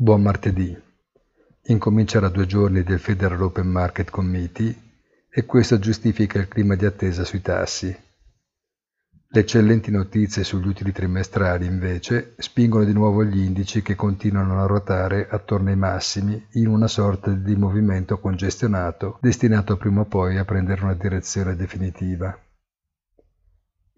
Buon martedì. Incomincerà due giorni del Federal Open Market Committee e questo giustifica il clima di attesa sui tassi. Le eccellenti notizie sugli utili trimestrali, invece, spingono di nuovo gli indici che continuano a ruotare attorno ai massimi in una sorta di movimento congestionato destinato prima o poi a prendere una direzione definitiva.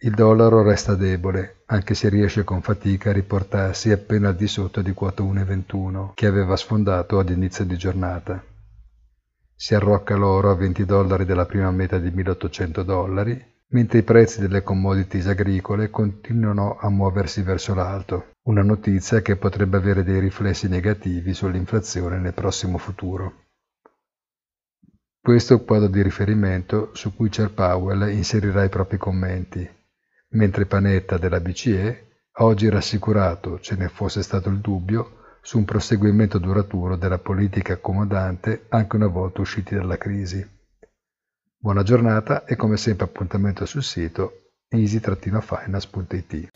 Il dollaro resta debole, anche se riesce con fatica a riportarsi appena al di sotto di quota 1,21 che aveva sfondato ad inizio di giornata. Si arrocca l'oro a 20 dollari della prima meta di 1800 dollari, mentre i prezzi delle commodities agricole continuano a muoversi verso l'alto, una notizia che potrebbe avere dei riflessi negativi sull'inflazione nel prossimo futuro. Questo è il quadro di riferimento su cui Chair Powell inserirà i propri commenti mentre Panetta della BCE ha oggi rassicurato, ce ne fosse stato il dubbio, su un proseguimento duraturo della politica accomodante anche una volta usciti dalla crisi. Buona giornata e come sempre appuntamento sul sito easy-finance.it.